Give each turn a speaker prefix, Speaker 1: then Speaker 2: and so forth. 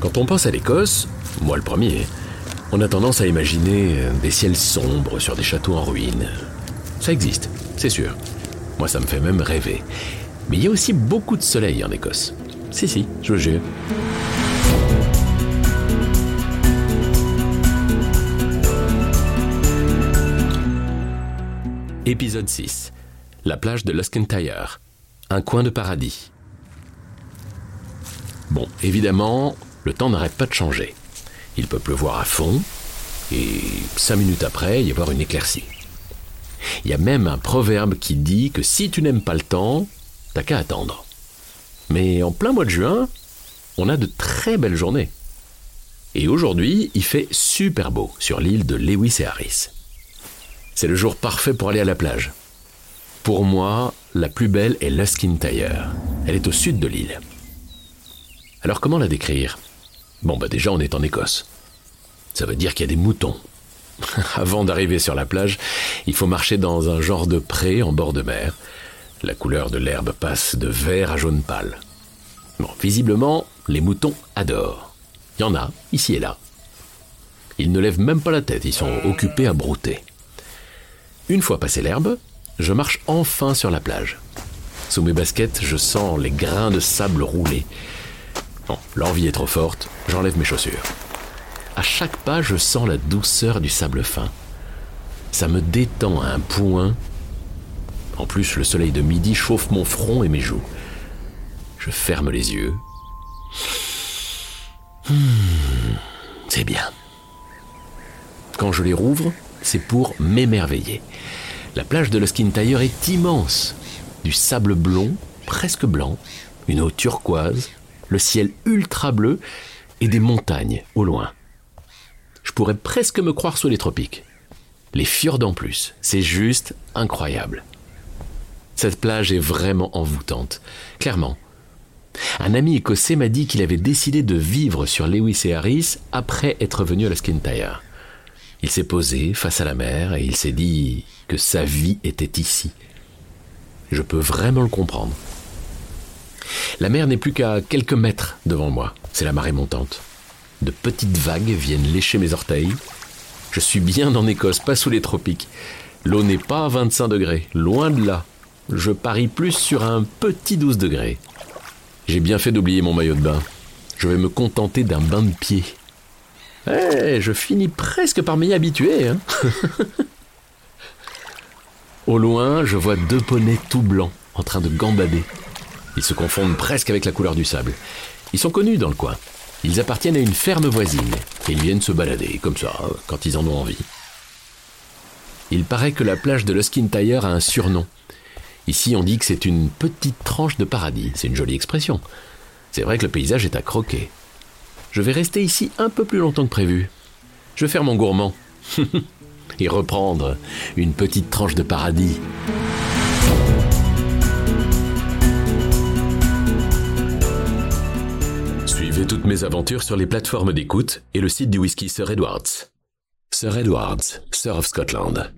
Speaker 1: Quand on pense à l'Écosse, moi le premier, on a tendance à imaginer des ciels sombres sur des châteaux en ruine. Ça existe, c'est sûr. Moi ça me fait même rêver. Mais il y a aussi beaucoup de soleil en Écosse. Si, si, je vous jure. Épisode 6. La plage de Luskentyre. Un coin de paradis. Bon, évidemment, le temps n'arrête pas de changer. Il peut pleuvoir à fond, et cinq minutes après, y avoir une éclaircie. Il y a même un proverbe qui dit que si tu n'aimes pas le temps, t'as qu'à attendre. Mais en plein mois de juin, on a de très belles journées. Et aujourd'hui, il fait super beau sur l'île de Lewis et Harris. C'est le jour parfait pour aller à la plage. Pour moi, la plus belle est Luskintyre. Elle est au sud de l'île. Alors comment la décrire? Bon, bah déjà on est en Écosse. Ça veut dire qu'il y a des moutons. Avant d'arriver sur la plage, il faut marcher dans un genre de pré en bord de mer. La couleur de l'herbe passe de vert à jaune pâle. Bon, visiblement, les moutons adorent. Il y en a, ici et là. Ils ne lèvent même pas la tête, ils sont occupés à brouter. Une fois passé l'herbe, je marche enfin sur la plage. Sous mes baskets, je sens les grains de sable rouler. L'envie est trop forte, j'enlève mes chaussures. À chaque pas, je sens la douceur du sable fin. Ça me détend à un point. En plus, le soleil de midi chauffe mon front et mes joues. Je ferme les yeux. Hmm, c'est bien. Quand je les rouvre, c'est pour m'émerveiller. La plage de Luskintyre est immense. Du sable blond, presque blanc, une eau turquoise, le ciel ultra bleu et des montagnes au loin. Je pourrais presque me croire sous les tropiques. Les fjords en plus, c'est juste incroyable. Cette plage est vraiment envoûtante, clairement. Un ami écossais m'a dit qu'il avait décidé de vivre sur Lewis et Harris après être venu à Luskintyre. Il s'est posé face à la mer et il s'est dit que sa vie était ici. Je peux vraiment le comprendre. La mer n'est plus qu'à quelques mètres devant moi. C'est la marée montante. De petites vagues viennent lécher mes orteils. Je suis bien en Écosse, pas sous les tropiques. L'eau n'est pas à 25 degrés, loin de là. Je parie plus sur un petit 12 degrés. J'ai bien fait d'oublier mon maillot de bain. Je vais me contenter d'un bain de pied. Eh, je finis presque par m'y habituer. Hein. Au loin, je vois deux poneys tout blancs en train de gambader. Ils se confondent presque avec la couleur du sable. Ils sont connus dans le coin. Ils appartiennent à une ferme voisine ils viennent se balader comme ça quand ils en ont envie. Il paraît que la plage de Luskintyre a un surnom. Ici, on dit que c'est une petite tranche de paradis. C'est une jolie expression. C'est vrai que le paysage est à croquer. Je vais rester ici un peu plus longtemps que prévu. Je vais faire mon gourmand. Et reprendre une petite tranche de paradis. Toutes mes aventures sur les plateformes d'écoute et le site du whisky Sir Edwards. Sir Edwards, Sir of Scotland.